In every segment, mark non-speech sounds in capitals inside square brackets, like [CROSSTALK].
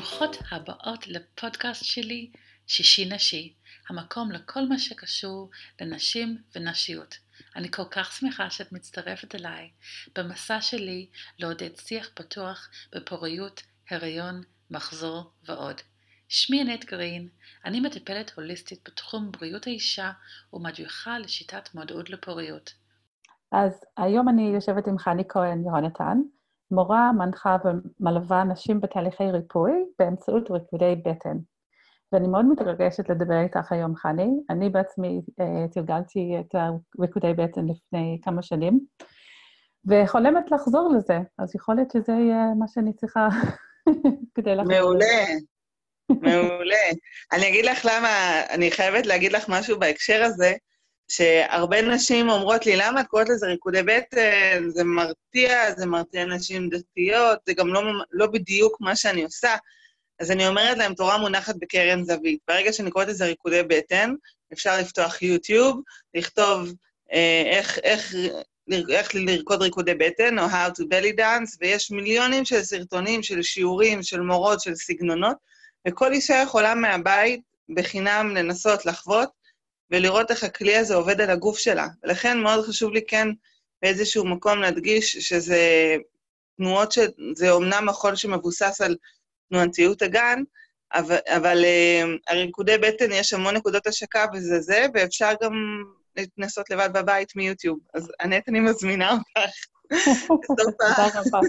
ברוכות הבאות לפודקאסט שלי, שישי נשי, המקום לכל מה שקשור לנשים ונשיות. אני כל כך שמחה שאת מצטרפת אליי במסע שלי לעודד שיח פתוח בפוריות, הריון, מחזור ועוד. שמי ענת גרין, אני מטפלת הוליסטית בתחום בריאות האישה ומדריכה לשיטת מודעות לפוריות. אז היום אני יושבת עם חני כהן יהונתן, מורה, מנחה ומלווה נשים בתהליכי ריפוי באמצעות ריקודי בטן. ואני מאוד מתרגשת לדבר איתך היום, חני. אני בעצמי אה, תרגלתי את ריקודי בטן לפני כמה שנים, וחולמת לחזור לזה, אז יכול להיות שזה יהיה מה שאני צריכה [LAUGHS] כדי לחזור. מעולה, מעולה. אני אגיד לך למה, אני חייבת להגיד לך משהו בהקשר הזה. שהרבה נשים אומרות לי, למה את קוראת לזה ריקודי בטן? זה מרתיע, זה מרתיע נשים דתיות, זה גם לא, לא בדיוק מה שאני עושה. אז אני אומרת להם, תורה מונחת בקרן זווית. ברגע שאני קוראת לזה ריקודי בטן, אפשר לפתוח יוטיוב, לכתוב אה, איך, איך, איך לרקוד ריקודי בטן, או How to belly dance, ויש מיליונים של סרטונים, של שיעורים, של מורות, של סגנונות, וכל אישה יכולה מהבית בחינם לנסות לחוות, ולראות איך הכלי הזה עובד על הגוף שלה. ולכן מאוד חשוב לי כן באיזשהו מקום להדגיש שזה תנועות ש... זה אומנם מחול שמבוסס על תנועתיות הגן, אבל, אבל uh, הריקודי בטן, יש המון נקודות השקה וזה זה, ואפשר גם להתנסות לבד בבית מיוטיוב. אז ענת, אני מזמינה אותך. [LAUGHS] תודה רבה.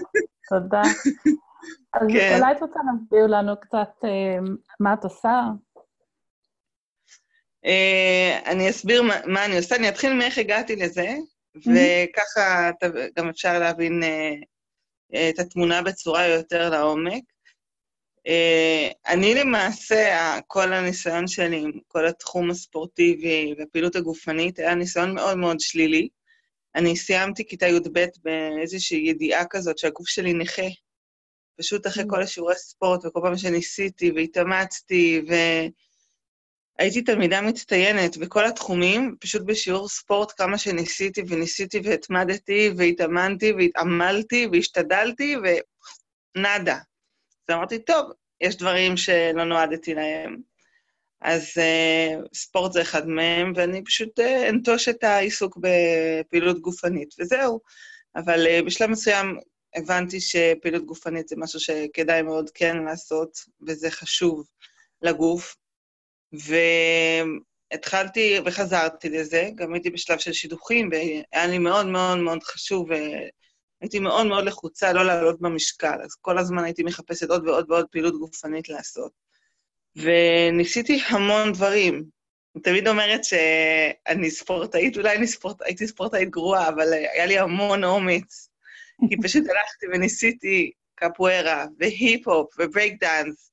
תודה. [LAUGHS] אז כן. אולי את רוצה להסביר לנו קצת uh, מה את עושה? Uh, אני אסביר מה, מה אני עושה, אני אתחיל מאיך הגעתי לזה. וככה גם אפשר להבין uh, את התמונה בצורה יותר לעומק. Uh, אני למעשה, כל הניסיון שלי עם כל התחום הספורטיבי והפעילות הגופנית היה ניסיון מאוד מאוד שלילי. אני סיימתי כיתה י"ב באיזושהי ידיעה כזאת שהגוף שלי נכה. פשוט אחרי. כל השיעורי ספורט, וכל פעם שניסיתי והתאמצתי, ו... הייתי תלמידה מצטיינת בכל התחומים, פשוט בשיעור ספורט כמה שניסיתי וניסיתי והתמדתי והתאמנתי והתעמלתי והשתדלתי ונאדה. אז אמרתי, טוב, יש דברים שלא נועדתי להם. אז uh, ספורט זה אחד מהם, ואני פשוט uh, אנטוש את העיסוק בפעילות גופנית, וזהו. אבל uh, בשלב מסוים הבנתי שפעילות גופנית זה משהו שכדאי מאוד כן לעשות, וזה חשוב לגוף, והתחלתי וחזרתי לזה, גם הייתי בשלב של שידוכים, והיה לי מאוד מאוד מאוד חשוב, והייתי מאוד מאוד לחוצה לא לעלות במשקל, אז כל הזמן הייתי מחפשת עוד ועוד ועוד פעילות גופנית לעשות. וניסיתי המון דברים. אני תמיד אומרת שאני ספורטאית, אולי אני ספורט, הייתי ספורטאית גרועה, אבל היה לי המון אומץ, כי פשוט הלכתי וניסיתי קפוארה, והיפ-הופ, וברייק דאנס,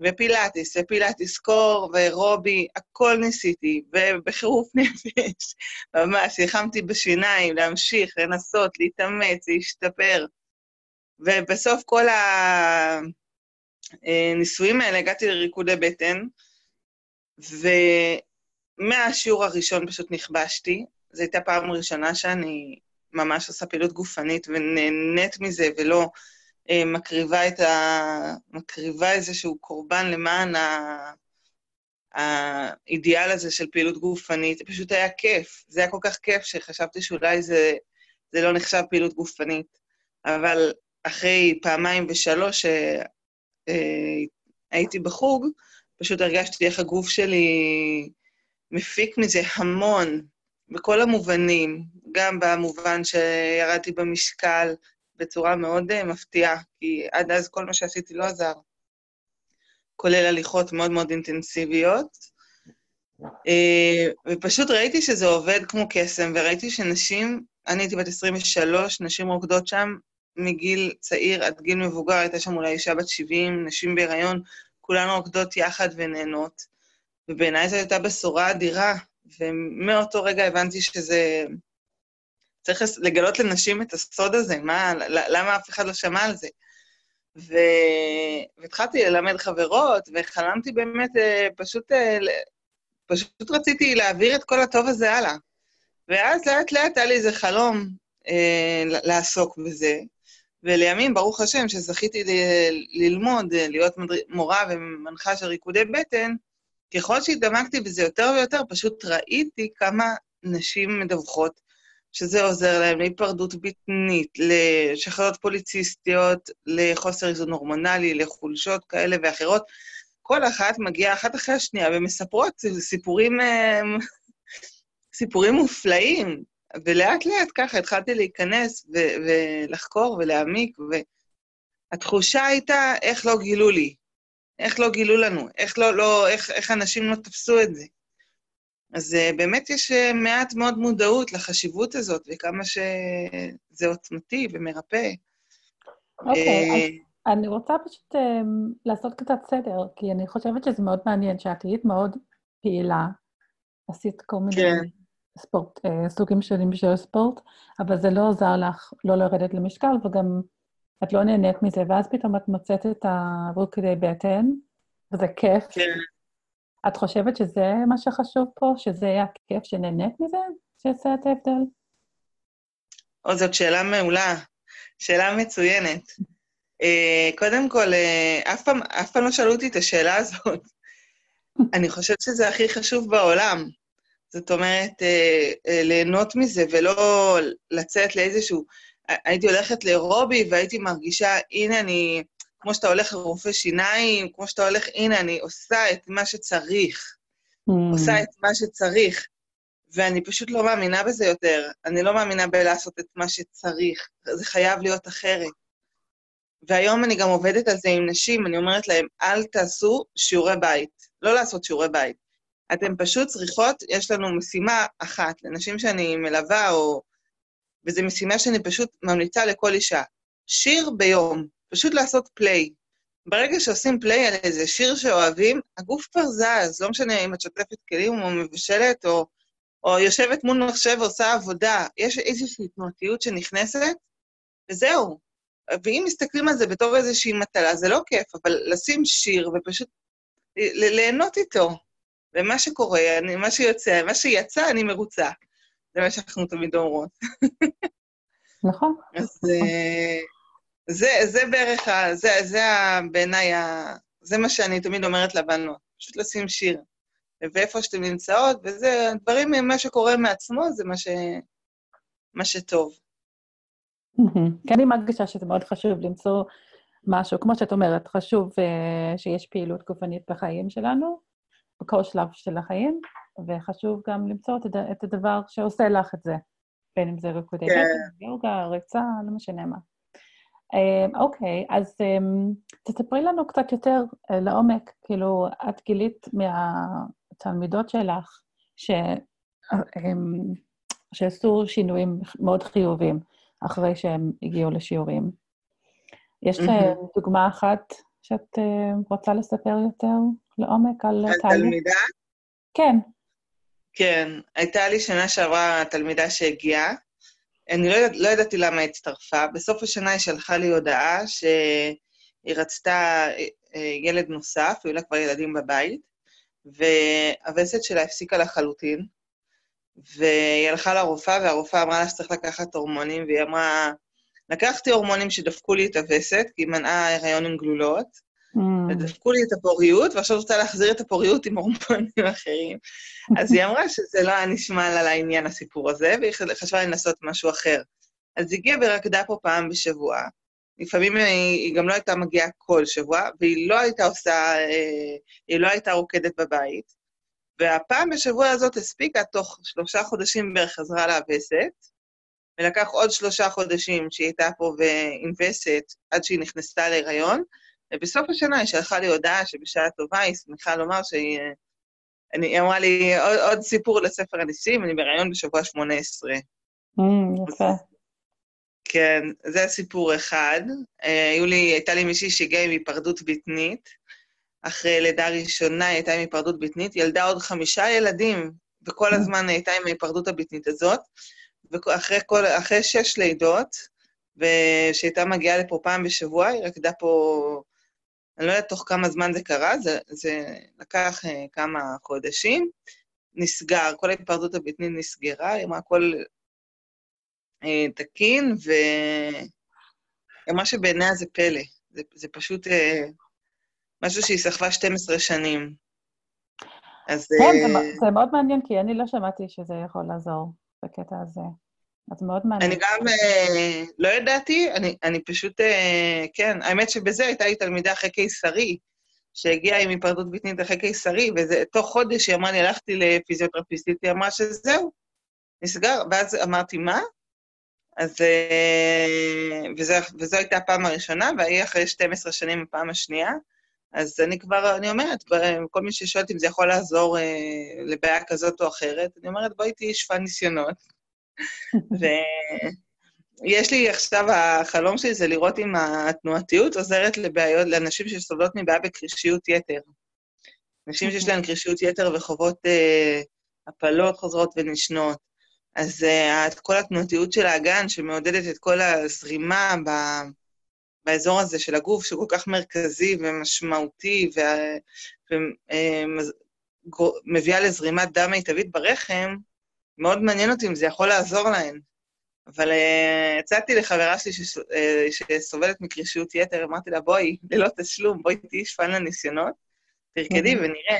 ופילאטיס, ופילאטיס core, ואירובי, הכל ניסיתי, ובחירוף [LAUGHS] נפש, ממש, נלחמתי בשיניים להמשיך, לנסות, להתאמץ, להשתפר. ובסוף כל הניסויים האלה הגעתי לריקודי בטן, ומהשיעור הראשון פשוט נכבשתי. זו הייתה פעם ראשונה שאני ממש עושה פעילות גופנית ונהנית מזה, ולא אה, מקריבה את ה... מקריבה איזשהו קורבן למען ה... האידיאל הזה של פעילות גופנית. זה פשוט היה כיף. זה היה כל כך כיף שחשבתי שאולי זה, זה לא נחשב פעילות גופנית. אבל אחרי פעמיים ושלוש שהייתי אה, בחוג, פשוט הרגשתי איך הגוף שלי מפיק מזה המון, בכל המובנים, גם במובן שירדתי במשקל, בצורה מאוד uh, מפתיעה, כי עד אז כל מה שעשיתי לא עזר, כולל הליכות מאוד מאוד אינטנסיביות. Uh, ופשוט ראיתי שזה עובד כמו קסם, וראיתי שנשים, אני הייתי בת 23, נשים רוקדות שם מגיל צעיר עד גיל מבוגר, הייתה שם אולי אישה בת 70, נשים בהיריון, כולן רוקדות יחד ונהנות. ובעיניי זו הייתה בשורה אדירה, ומאותו רגע הבנתי שזה צריך לגלות לנשים את הסוד הזה, מה, למה אף אחד לא שמע על זה? ו... והתחלתי ללמד חברות, וחלמתי באמת, אה, פשוט, אה, פשוט רציתי להעביר את כל הטוב הזה הלאה. ואז לאט לאט היה לי איזה חלום אה, לעסוק בזה, ולימים, ברוך השם, שזכיתי ל- ללמוד, להיות מדר... מורה ומנחה של ריקודי בטן, ככל שהתעמקתי בזה יותר ויותר, פשוט ראיתי כמה נשים מדווחות שזה עוזר להם להיפרדות בטנית, לשחררות פוליציסטיות, לחוסר איזון הורמונלי, לחולשות כאלה ואחרות. כל אחת מגיעה אחת אחרי השנייה ומספרות סיפורים, אה, סיפורים מופלאים. ולאט לאט ככה התחלתי להיכנס ו- ולחקור ולהעמיק, והתחושה הייתה, איך לא גילו לי? איך לא גילו לנו? איך, לא, לא, איך, איך אנשים לא תפסו את זה? אז uh, באמת יש uh, מעט מאוד מודעות לחשיבות הזאת, וכמה שזה עוצמתי ומרפא. אוקיי, okay, uh, אז אני רוצה פשוט uh, לעשות קצת סדר, כי אני חושבת שזה מאוד מעניין שאת היית מאוד פעילה, עשית כל מיני כן. ספורט, uh, סוגים שונים של ספורט, אבל זה לא עוזר לך לא לרדת למשקל, וגם את לא נהנית מזה, ואז פתאום את מוצאת את הרוקדי בטן, וזה כיף. כן. את חושבת שזה מה שחשוב פה? שזה היה כיף שנהנית מזה? שיעשה את ההבדל? או, זאת שאלה מעולה, שאלה מצוינת. uh, קודם כל, uh, אף, פעם, אף פעם לא שאלו אותי את השאלה הזאת. [LAUGHS] אני חושבת שזה הכי חשוב בעולם. זאת אומרת, uh, uh, ליהנות מזה ולא לצאת לאיזשהו... הייתי הולכת לאירובי והייתי מרגישה, הנה אני... כמו שאתה הולך לרופא שיניים, כמו שאתה הולך, הנה, אני עושה את מה שצריך. Mm. עושה את מה שצריך. ואני פשוט לא מאמינה בזה יותר. אני לא מאמינה בלעשות את מה שצריך. זה חייב להיות אחרת. והיום אני גם עובדת על זה עם נשים, אני אומרת להם, אל תעשו שיעורי בית. לא לעשות שיעורי בית. אתן פשוט צריכות, יש לנו משימה אחת, לנשים שאני מלווה, או... וזו משימה שאני פשוט ממליצה לכל אישה. שיר ביום. פשוט לעשות פליי. ברגע שעושים פליי על איזה שיר שאוהבים, הגוף כבר זז, לא משנה אם את שוטפת כלים או מבשלת, או, או יושבת מול מחשב ועושה עבודה, יש איזושהי תנועתיות שנכנסת, וזהו. ואם מסתכלים על זה בתור איזושהי מטלה, זה לא כיף, אבל לשים שיר ופשוט ליהנות איתו. ומה שקורה, אני, מה שיוצא, מה שיצא, אני מרוצה. זה מה שאנחנו תמיד אומרות. [LAUGHS] נכון. אז... אה, זה, זה בערך, ה, זה, זה בעיניי, זה מה שאני תמיד אומרת לבנות, פשוט לשים שיר. ואיפה שאתן נמצאות, וזה, הדברים, מה שקורה מעצמו, זה מה, ש, מה שטוב. כן, אני מרגישה שזה מאוד חשוב למצוא משהו, כמו שאת אומרת, חשוב uh, שיש פעילות גופנית בחיים שלנו, בכל שלב של החיים, וחשוב גם למצוא את, את הדבר שעושה לך את זה, בין אם זה ריקודי כן. בטן, יוגה, ריצה, לא משנה מה. אמ, אוקיי, אז אמ, תספרי לנו קצת יותר אה, לעומק, כאילו, את גילית מהתלמידות שלך ש... אמ, שעשו שינויים מאוד חיוביים אחרי שהם הגיעו לשיעורים. יש mm-hmm. דוגמה אחת שאת רוצה לספר יותר לעומק על תהליך? על תלמידה? כן. כן, הייתה לי שנה שעברה תלמידה שהגיעה, אני לא, לא ידעתי למה היא הצטרפה. בסוף השנה היא שלחה לי הודעה שהיא רצתה אה, ילד נוסף, היו לה כבר ילדים בבית, והווסת שלה הפסיקה לחלוטין, והיא הלכה לרופאה, והרופאה אמרה לה שצריך לקחת הורמונים, והיא אמרה, לקחתי הורמונים שדפקו לי את הווסת, כי היא מנעה הריון עם גלולות, Mm. ודפקו לי את הפוריות, ועכשיו רוצה להחזיר את הפוריות עם הורמונים אחרים. [LAUGHS] אז היא אמרה שזה לא היה נשמע לה לעניין הסיפור הזה, והיא חשבה לנסות משהו אחר. אז היא הגיעה ורקדה פה פעם בשבוע. לפעמים היא, היא גם לא הייתה מגיעה כל שבוע, והיא לא הייתה עושה, אה, היא לא הייתה רוקדת בבית. והפעם בשבוע הזאת הספיקה, תוך שלושה חודשים בערך חזרה לווסת, ולקח עוד שלושה חודשים שהיא הייתה פה וסת עד שהיא נכנסה להיריון, ובסוף השנה היא שלחה לי הודעה שבשעה טובה היא שמחה לומר שהיא... אני, היא אמרה לי, עוד, עוד סיפור לספר הניסים, אני בהיריון בשבוע 18. Mm, יפה. כן, זה הסיפור אחד. אה, היו לי, הייתה לי מישהי שהגיעה עם היפרדות בטנית. אחרי לידה ראשונה היא הייתה עם היפרדות בטנית, ילדה עוד חמישה ילדים, וכל mm. הזמן היא הייתה עם ההיפרדות הבטנית הזאת. ואחרי כל, אחרי שש לידות, ושהייתה מגיעה לפה פעם בשבוע, היא רקדה פה אני לא יודעת תוך כמה זמן זה קרה, זה, זה לקח uh, כמה חודשים, נסגר, כל ההתפרדות הבטנית נסגרה, עם הכל uh, תקין, ו... היא אמרה שבעיניה זה פלא. זה, זה פשוט אה, משהו שהיא סחבה 12 שנים. אז... כן, אה... זה, זה מאוד מעניין, כי אני לא שמעתי שזה יכול לעזור בקטע הזה. אז מאוד מעניין. אני גם אה, לא ידעתי, אני, פשוט, אה, כן, האמת שבזה הייתה לי תלמידה אחרי קיסרי, שהגיעה עם היפרדות בטנית אחרי קיסרי, וזו חודש היא אמרה לי, הלכתי לפיזיותרפיסטית, היא אמרה שזהו, נסגר, ואז אמרתי, מה? אז... אה, וזו, הייתה הפעם הראשונה, והיא אחרי 12 שנים הפעם השנייה. אז אני כבר, אני אומרת, כל מי ששואל אם זה יכול לעזור אה, לבעיה כזאת או אחרת, אני אומרת, בואי תהיי שפע ניסיונות. [LAUGHS] ויש לי עכשיו, החלום שלי זה לראות אם התנועתיות עוזרת לבעיות, לאנשים שסובלות מבעיה בקרישיות יתר. אנשים שיש להם קרישיות יתר וחוות אה, הפלות חוזרות ונשנות. אז uh, כל התנועתיות של האגן, שמעודדת את כל הזרימה ב, באזור הזה של הגוף, שהוא כל כך מרכזי ומשמעותי, ומביאה אה, לזרימת דם מיטבית ברחם, מאוד מעניין אותי אם זה יכול לעזור להן. אבל uh, הצעתי לחברה שלי uh, שסובלת מקרישיות יתר, אמרתי לה, בואי, ללא תשלום, בואי תהיי שפן לניסיונות, תרקדי ונראה,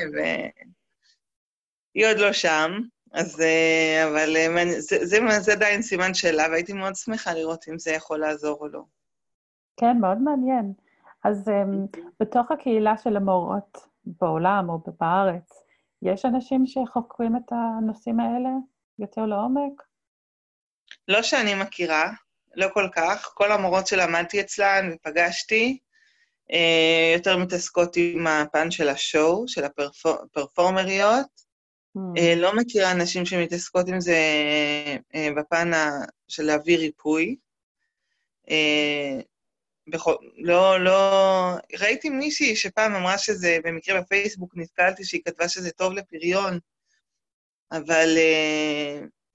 והיא עוד לא שם, אז, אה, אבל אה, זה, זה, זה עדיין סימן שאלה, והייתי מאוד שמחה לראות אם זה יכול לעזור או לא. כן, מאוד מעניין. אז um, בתוך הקהילה של המורות בעולם או בארץ, יש אנשים שחוקרים את הנושאים האלה יותר לעומק? לא שאני מכירה, לא כל כך. כל המורות שלמדתי אצלן ופגשתי, יותר מתעסקות עם הפן של השואו, של הפרפורמריות, Mm. לא מכירה אנשים שמתעסקות עם זה אה, בפן של להביא ריפוי. אה, בכל, לא, לא... ראיתי מישהי שפעם אמרה שזה, במקרה בפייסבוק נתקלתי שהיא כתבה שזה טוב לפריון, אבל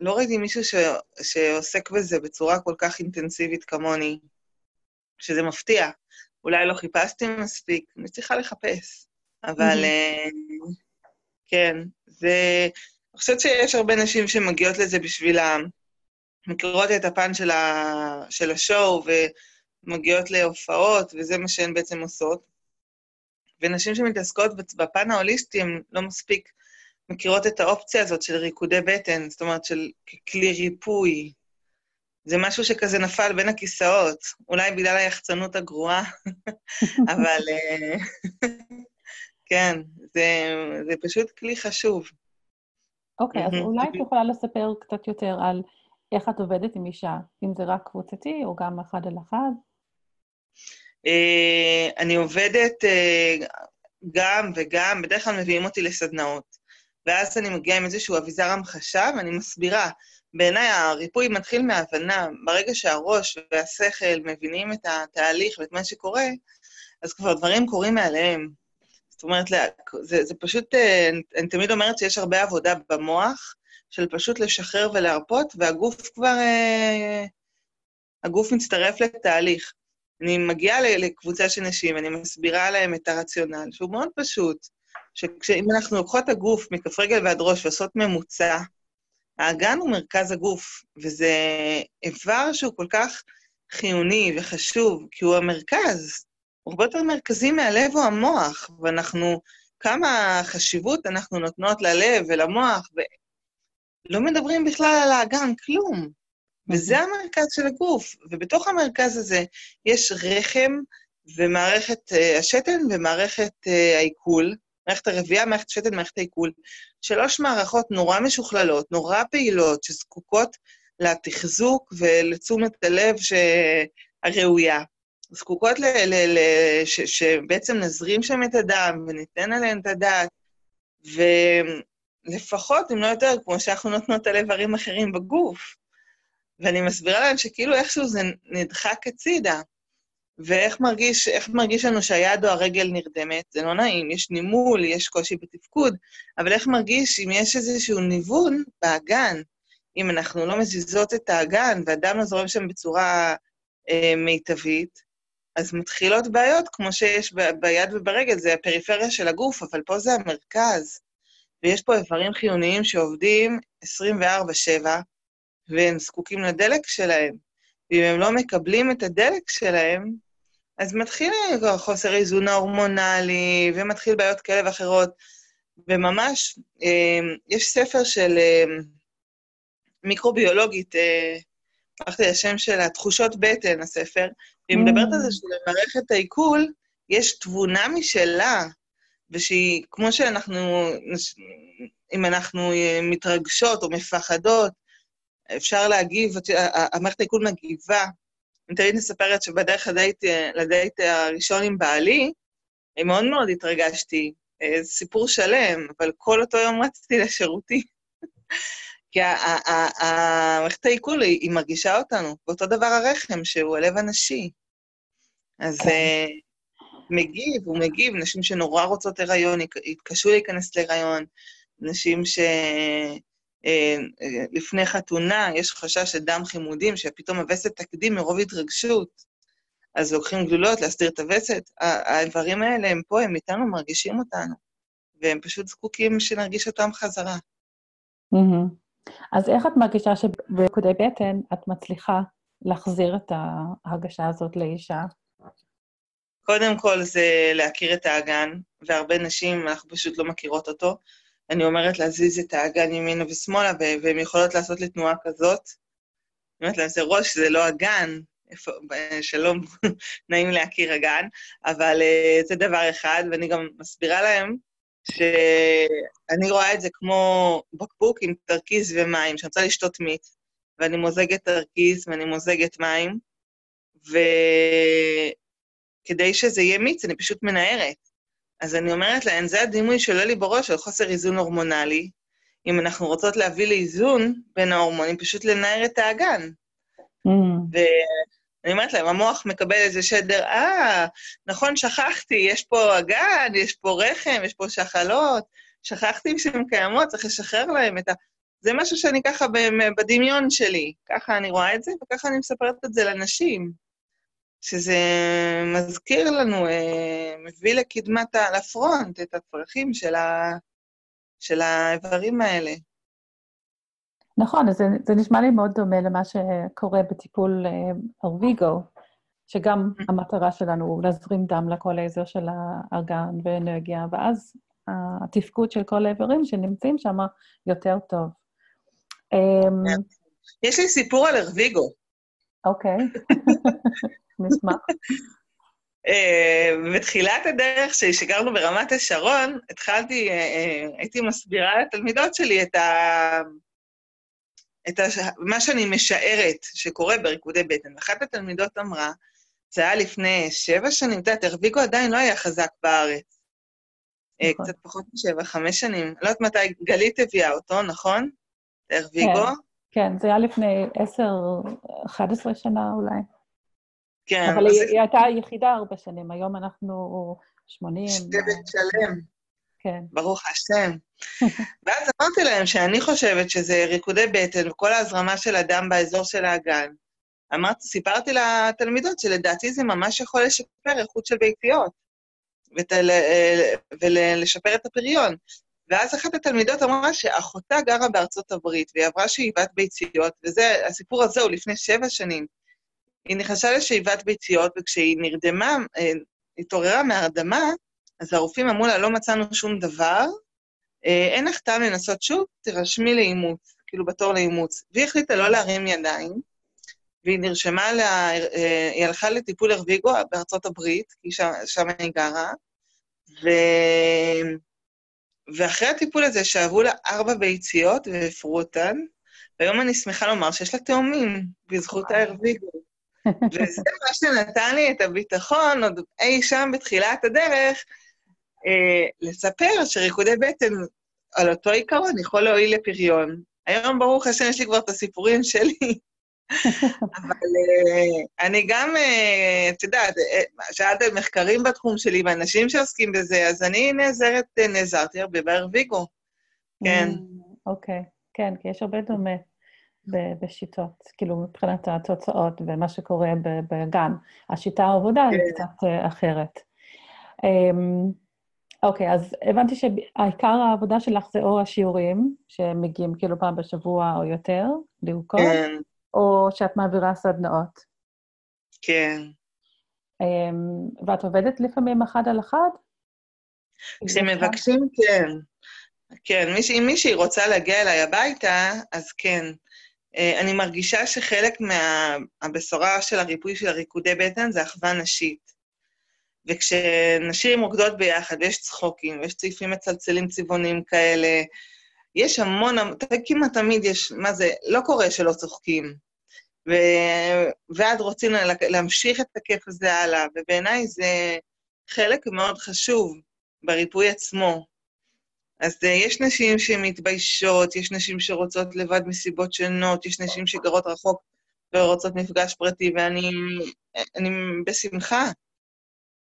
לא ראיתי מישהו ש, שעוסק בזה בצורה כל כך אינטנסיבית כמוני, שזה מפתיע. אולי לא חיפשתי מספיק, אני צריכה לחפש. אבל mm-hmm. כן, זה... אני חושבת שיש הרבה נשים שמגיעות לזה בשביל ה... מכירות את הפן של, ה... של השואו ומגיעות להופעות, וזה מה שהן בעצם עושות. ונשים שמתעסקות בפן ההוליסטי, הן לא מספיק מכירות את האופציה הזאת של ריקודי בטן, זאת אומרת, של כלי ריפוי. זה משהו שכזה נפל בין הכיסאות, אולי בגלל היחצנות הגרועה, [LAUGHS] אבל אה, כן, זה, זה פשוט כלי חשוב. אוקיי, okay, אז אולי את יכולה לספר קצת יותר על איך את עובדת עם אישה, אם זה רק קבוצתי או גם אחד על אחד? Uh, אני עובדת uh, גם וגם, בדרך כלל מביאים אותי לסדנאות. ואז אני מגיעה עם איזשהו אביזר המחשה, ואני מסבירה. בעיניי הריפוי מתחיל מהבנה. ברגע שהראש והשכל מבינים את התהליך ואת מה שקורה, אז כבר דברים קורים מעליהם. זאת אומרת, זה, זה פשוט, אה, אני תמיד אומרת שיש הרבה עבודה במוח, של פשוט לשחרר ולהרפות, והגוף כבר, אה, הגוף מצטרף לתהליך. אני מגיעה לקבוצה של נשים, אני מסבירה להם את הרציונל, שהוא מאוד פשוט, שאם אנחנו לוקחות את הגוף מכף רגל ועד ראש ועושות ממוצע, האגן הוא מרכז הגוף, וזה איבר שהוא כל כך חיוני וחשוב, כי הוא המרכז. הוא הרבה יותר מרכזי מהלב או המוח, ואנחנו, כמה חשיבות אנחנו נותנות ללב ולמוח, ולא מדברים בכלל על האגן, כלום. וזה אוקיי. המרכז של הגוף, ובתוך המרכז הזה יש רחם ומערכת uh, השתן ומערכת uh, העיכול, מערכת הרבייה, מערכת השתן, מערכת העיכול. שלוש מערכות נורא משוכללות, נורא פעילות, שזקוקות לתחזוק ולתשומת הלב הראויה. זקוקות ל... ל, ל ש, שבעצם נזרים שם את הדם וניתן עליהן את הדעת, ולפחות, אם לא יותר, כמו שאנחנו נותנות על איברים אחרים בגוף. ואני מסבירה להן שכאילו איכשהו זה נדחק הצידה. ואיך מרגיש, מרגיש לנו שהיד או הרגל נרדמת? זה לא נעים, יש נימול, יש קושי בתפקוד, אבל איך מרגיש אם יש איזשהו ניוון באגן, אם אנחנו לא מזיזות את האגן והדם לא זורם שם בצורה אה, מיטבית, אז מתחילות בעיות, כמו שיש ב- ביד וברגל, זה הפריפריה של הגוף, אבל פה זה המרכז. ויש פה איברים חיוניים שעובדים 24-7, והם זקוקים לדלק שלהם. ואם הם לא מקבלים את הדלק שלהם, אז מתחיל חוסר איזון ההורמונלי, ומתחיל בעיות כאלה ואחרות. וממש, אה, יש ספר של אה, מיקרוביולוגית, הלכתי לשם של התחושות בטן, הספר, והיא מדברת על זה mm. שלמערכת העיכול יש תבונה משלה, ושהיא, כמו שאנחנו, אם אנחנו מתרגשות או מפחדות, אפשר להגיב, המערכת העיכול מגיבה. אני תמיד מספרת שבדרך לדייט, לדייט הראשון עם בעלי, מאוד מאוד התרגשתי, זה סיפור שלם, אבל כל אותו יום רצתי לשירותי. [LAUGHS] כי המערכת העיכול, היא מרגישה אותנו, ואותו דבר הרחם, שהוא הלב הנשי. אז uh, מגיב, הוא מגיב, נשים שנורא רוצות הריון, יתקשו להיכנס להיריון, נשים ש... אה, אה, לפני חתונה יש חשש של דם חימודים, שפתאום הווסת תקדים מרוב התרגשות, אז לוקחים גלולות להסתיר את הווסת. האיברים האלה הם פה, הם איתנו, מרגישים אותנו, והם פשוט זקוקים שנרגיש אותם חזרה. אז איך את מרגישה שבקודי בטן את מצליחה להחזיר את ההרגשה הזאת לאישה? קודם כל זה להכיר את האגן, והרבה נשים, אנחנו פשוט לא מכירות אותו. אני אומרת להזיז את האגן ימינה ושמאלה, והן יכולות לעשות לי תנועה כזאת. אני אומרת להם, זה ראש, זה לא אגן. איפה, שלום, [LAUGHS] נעים להכיר אגן, אבל uh, זה דבר אחד, ואני גם מסבירה להם שאני רואה את זה כמו בקבוק עם תרכיז ומים, שאני רוצה לשתות מיץ, ואני מוזגת תרכיז ואני מוזגת מים, וכדי שזה יהיה מיץ, אני פשוט מנערת. אז אני אומרת להן, זה הדימוי שעולה לי בראש של חוסר איזון הורמונלי. אם אנחנו רוצות להביא לאיזון בין ההורמונים, פשוט לנער את האגן. Mm. ואני אומרת להם, המוח מקבל איזה שדר, אה, נכון, שכחתי, יש פה אגן, יש פה רחם, יש פה שחלות, שכחתי שהן קיימות, צריך לשחרר להם את ה... זה משהו שאני ככה בדמיון שלי, ככה אני רואה את זה, וככה אני מספרת את זה לנשים. שזה מזכיר לנו, אה, מביא לקדמת, לפרונט, את הצרכים של, ה, של האיברים האלה. נכון, זה, זה נשמע לי מאוד דומה למה שקורה בטיפול אה, אורוויגו, שגם mm-hmm. המטרה שלנו הוא להזרים דם לכל האזור של הארגן ואנרגיה, ואז התפקוד של כל האיברים שנמצאים שם יותר טוב. אמ, יש לי סיפור על ארוויגו. אוקיי. [LAUGHS] נשמח. אה, בתחילת הדרך שגרנו ברמת השרון, התחלתי, אה, אה, הייתי מסבירה לתלמידות שלי את, ה... את ה... מה שאני משערת שקורה בריקודי בטן. אחת התלמידות אמרה, זה היה לפני שבע שנים, את יודעת, הרוויגו עדיין לא היה חזק בארץ. נכון. קצת פחות משבע, חמש שנים. לא יודעת מתי גלית הביאה אותו, נכון? הרוויגו. כן, כן, זה היה לפני עשר, אחת עשרה שנה אולי. כן. אבל היא, היא הייתה יחידה הרבה שנים, היום אנחנו שמונים. שבט שלם. כן. ברוך השם. [LAUGHS] ואז אמרתי להם שאני חושבת שזה ריקודי בטן וכל ההזרמה של הדם באזור של האגן. אמרתי, סיפרתי לתלמידות שלדעתי זה ממש יכול לשפר איכות של ביציות, ותל, ולשפר את הפריון. ואז אחת התלמידות אמרה שאחותה גרה בארצות הברית, והיא עברה שאיבת ביציות, וזה, הסיפור הזה הוא לפני שבע שנים. היא נכנסה לשאיבת ביציות, וכשהיא נרדמה, אה, התעוררה מהרדמה, אז הרופאים אמרו לה, לא מצאנו שום דבר, אה, אין לך טעם לנסות שוב, תירשמי לאימוץ, כאילו בתור לאימוץ. והיא החליטה לא להרים ידיים, והיא נרשמה, לה, אה, היא הלכה לטיפול הרוויגו בארצות הברית, כי שם, שם היא גרה, ו... ואחרי הטיפול הזה שאבו לה ארבע ביציות והפרו אותן, והיום אני שמחה לומר שיש לה תאומים, בזכות ההרוויגו. וזה מה שנתן לי את הביטחון, עוד אי שם בתחילת הדרך, אה, לספר שריקודי בטן על אותו עיקרון יכול להועיל לפריון. היום, ברוך השם, יש לי כבר את הסיפורים שלי, [LAUGHS] אבל אה, אני גם, אה, את יודעת, אה, שאלת על מחקרים בתחום שלי ואנשים שעוסקים בזה, אז אני נעזרת, נעזרתי הרבה בארוויגו, כן. אוקיי, כן, כי יש הרבה דומה. בשיטות, כאילו מבחינת התוצאות ומה שקורה בגן. השיטה העבודה היא כן. קצת אה, אחרת. אמ, אוקיי, אז הבנתי שהעיקר העבודה שלך זה או השיעורים, שמגיעים כאילו פעם בשבוע או יותר, ליהוקות, כן. או שאת מעבירה סדנאות? כן. Um, ואת עובדת לפעמים אחד על אחד? כשמבקשים, כן. כן, אם מישהי רוצה להגיע אליי הביתה, אז כן. Uh, אני מרגישה שחלק מהבשורה מה, של הריפוי של הריקודי בטן זה אחווה נשית. וכשנשים רוקדות ביחד, ויש צחוקים, ויש צעיפים מצלצלים צבעונים כאלה, יש המון, כמעט תמיד יש, מה זה, לא קורה שלא צוחקים. ו... ועד רוצים להמשיך את הכיף הזה הלאה, ובעיניי זה חלק מאוד חשוב בריפוי עצמו. אז uh, יש נשים שמתביישות, יש נשים שרוצות לבד מסיבות שונות, יש נשים שגרות רחוק ורוצות מפגש פרטי, ואני אני בשמחה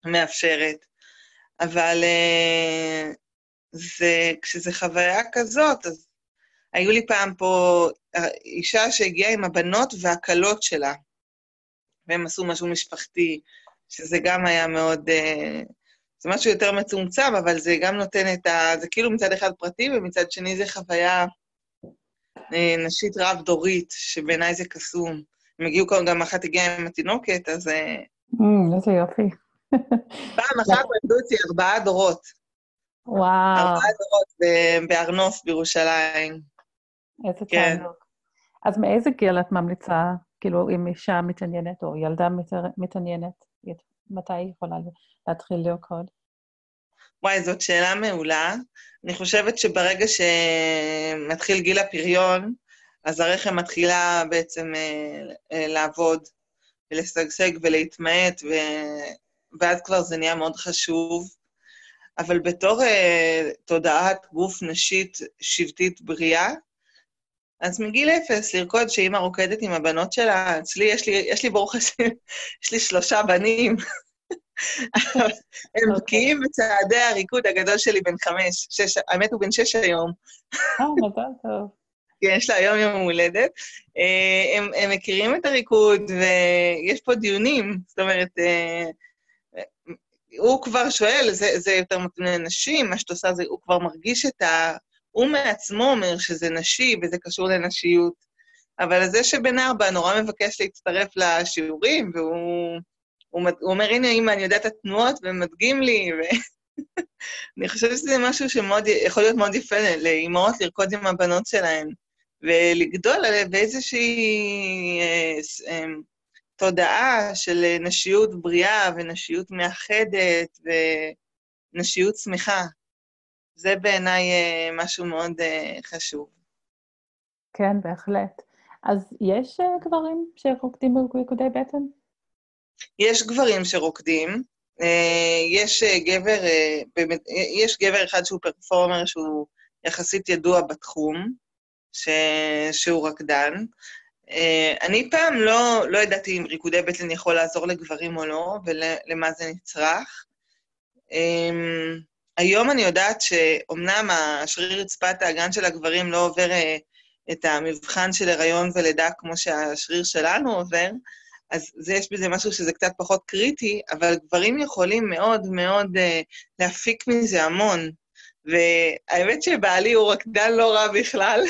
מאפשרת. אבל uh, זה, כשזה חוויה כזאת, אז היו לי פעם פה אישה שהגיעה עם הבנות והכלות שלה, והם עשו משהו משפחתי, שזה גם היה מאוד... Uh, זה משהו יותר מצומצם, אבל זה גם נותן את ה... זה כאילו מצד אחד פרטי, ומצד שני זה חוויה אה, נשית רב-דורית, שבעיניי זה קסום. הם הגיעו כבר, גם אחת הגיעה עם התינוקת, אז... אה, mm, איזה יופי. [LAUGHS] פעם אחת עמדו אצלי ארבעה דורות. וואו. ארבעה דורות בארנוף בירושלים. איזה כן. תענוג. אז מאיזה גיל את ממליצה, כאילו, אם אישה מתעניינת או ילדה מתעניינת, מתי היא יכולה להתחיל לרקוד? וואי, זאת שאלה מעולה. אני חושבת שברגע שמתחיל גיל הפריון, אז הרחם מתחילה בעצם אה, אה, לעבוד ולשגשג ולהתמעט, ו... ואז כבר זה נהיה מאוד חשוב. אבל בתור אה, תודעת גוף נשית שבטית בריאה, אז מגיל אפס, לרקוד שאימא רוקדת עם הבנות שלה, אצלי, יש לי, יש לי ברוך השם, [LAUGHS] יש לי שלושה בנים. [LAUGHS] הם אוקיי. בקיאים בצעדי הריקוד הגדול שלי בן חמש, שש, האמת הוא בן שש היום. אה, מזל טוב. [LAUGHS] כן, יש לה היום יום הולדת. אה, הם, הם מכירים את הריקוד, ויש פה דיונים, זאת אומרת, אה, הוא כבר שואל, זה, זה יותר מתאים לנשים, מה שאת עושה זה, הוא כבר מרגיש את ה... הוא מעצמו אומר שזה נשי וזה קשור לנשיות, אבל זה שבן ארבע נורא מבקש להצטרף לשיעורים, והוא הוא, הוא אומר, הנה, אמא, אני יודע את התנועות, והם מדגים לי, ו... [LAUGHS] אני חושבת שזה משהו שמאוד, יכול להיות מאוד יפה לאימהות לרקוד עם הבנות שלהן, ולגדול באיזושהי אה, אה, תודעה של נשיות בריאה ונשיות מאחדת ונשיות שמחה. זה בעיניי אה, משהו מאוד אה, חשוב. כן, בהחלט. אז יש אה, גברים שרוקדים בריקודי בטן? יש גברים שרוקדים, יש גבר, יש גבר אחד שהוא פרפורמר שהוא יחסית ידוע בתחום, ש... שהוא רקדן. אני פעם לא, לא ידעתי אם ריקודי בטן יכול לעזור לגברים או לא, ולמה זה נצרך. היום אני יודעת שאומנם השריר רצפת האגן של הגברים לא עובר את המבחן של הריון ולידה כמו שהשריר שלנו עובר, אז זה, יש בזה משהו שזה קצת פחות קריטי, אבל גברים יכולים מאוד מאוד uh, להפיק מזה המון. והאמת שבעלי הוא רקדן לא רע בכלל. [LAUGHS]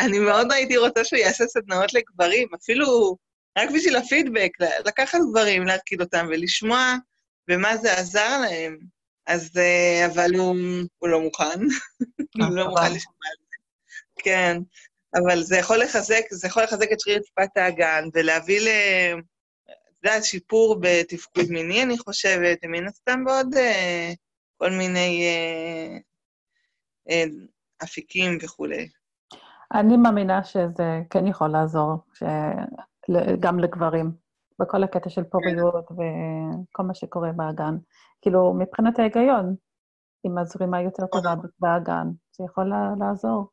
אני מאוד הייתי רוצה שהוא יעשה סדנאות לגברים, אפילו רק בשביל הפידבק, לקחת גברים, להרקיד אותם ולשמוע במה זה עזר להם. אז, uh, אבל הוא, הוא לא מוכן, הוא לא מוכן לשמוע על זה. כן. אבל זה יכול לחזק, זה יכול לחזק את שריר טיפת האגן, ולהביא ל... אתה יודע, שיפור בתפקוד מיני, אני חושבת, ומן הסתם בעוד אה, כל מיני אה, אה, אפיקים וכולי. אני מאמינה שזה כן יכול לעזור, ש... גם לגברים, בכל הקטע של פוריות כן. וכל מה שקורה באגן. כאילו, מבחינת ההיגיון, עם הזרימה יותר טובה באגן, זה יכול לעזור.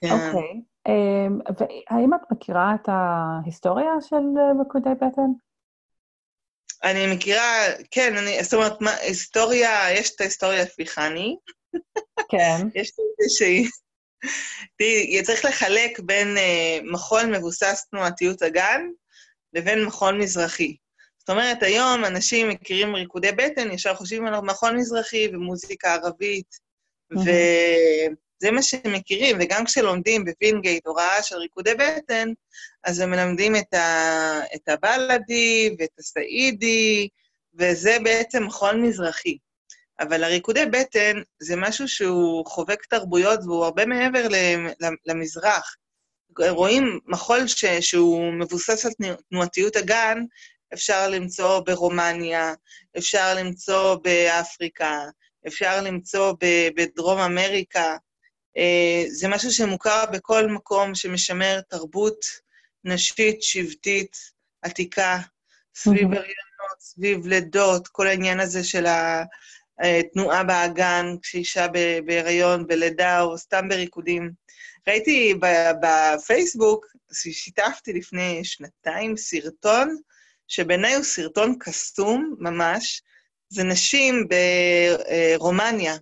כן. אוקיי. אמ, והאם את מכירה את ההיסטוריה של ריקודי בטן? אני מכירה, כן, אני, זאת אומרת, מה, היסטוריה, יש את ההיסטוריה לפי חני. כן. [LAUGHS] יש איזושהי... תראי, צריך לחלק בין uh, מכון מבוסס תנועתיות הגן לבין מכון מזרחי. זאת אומרת, היום אנשים מכירים ריקודי בטן, ישר חושבים על מכון מזרחי ומוזיקה ערבית, mm-hmm. זה מה שהם מכירים, וגם כשלומדים בווינגייט הוראה של ריקודי בטן, אז הם מלמדים את, ה, את הבלדי ואת הסעידי, וזה בעצם מכון מזרחי. אבל הריקודי בטן זה משהו שהוא חובק תרבויות והוא הרבה מעבר למזרח. רואים מחול ש, שהוא מבוסס על תנועתיות הגן, אפשר למצוא ברומניה, אפשר למצוא באפריקה, אפשר למצוא בדרום אמריקה. אה, זה משהו שמוכר בכל מקום שמשמר תרבות נשית, שבטית, עתיקה, סביב הריונות, סביב לידות, כל העניין הזה של התנועה באגן, כשאישה בהיריון, בלידה או סתם בריקודים. ראיתי בפייסבוק, שיתפתי לפני שנתיים סרטון, שבעיניי הוא סרטון קסום ממש, זה נשים ברומניה.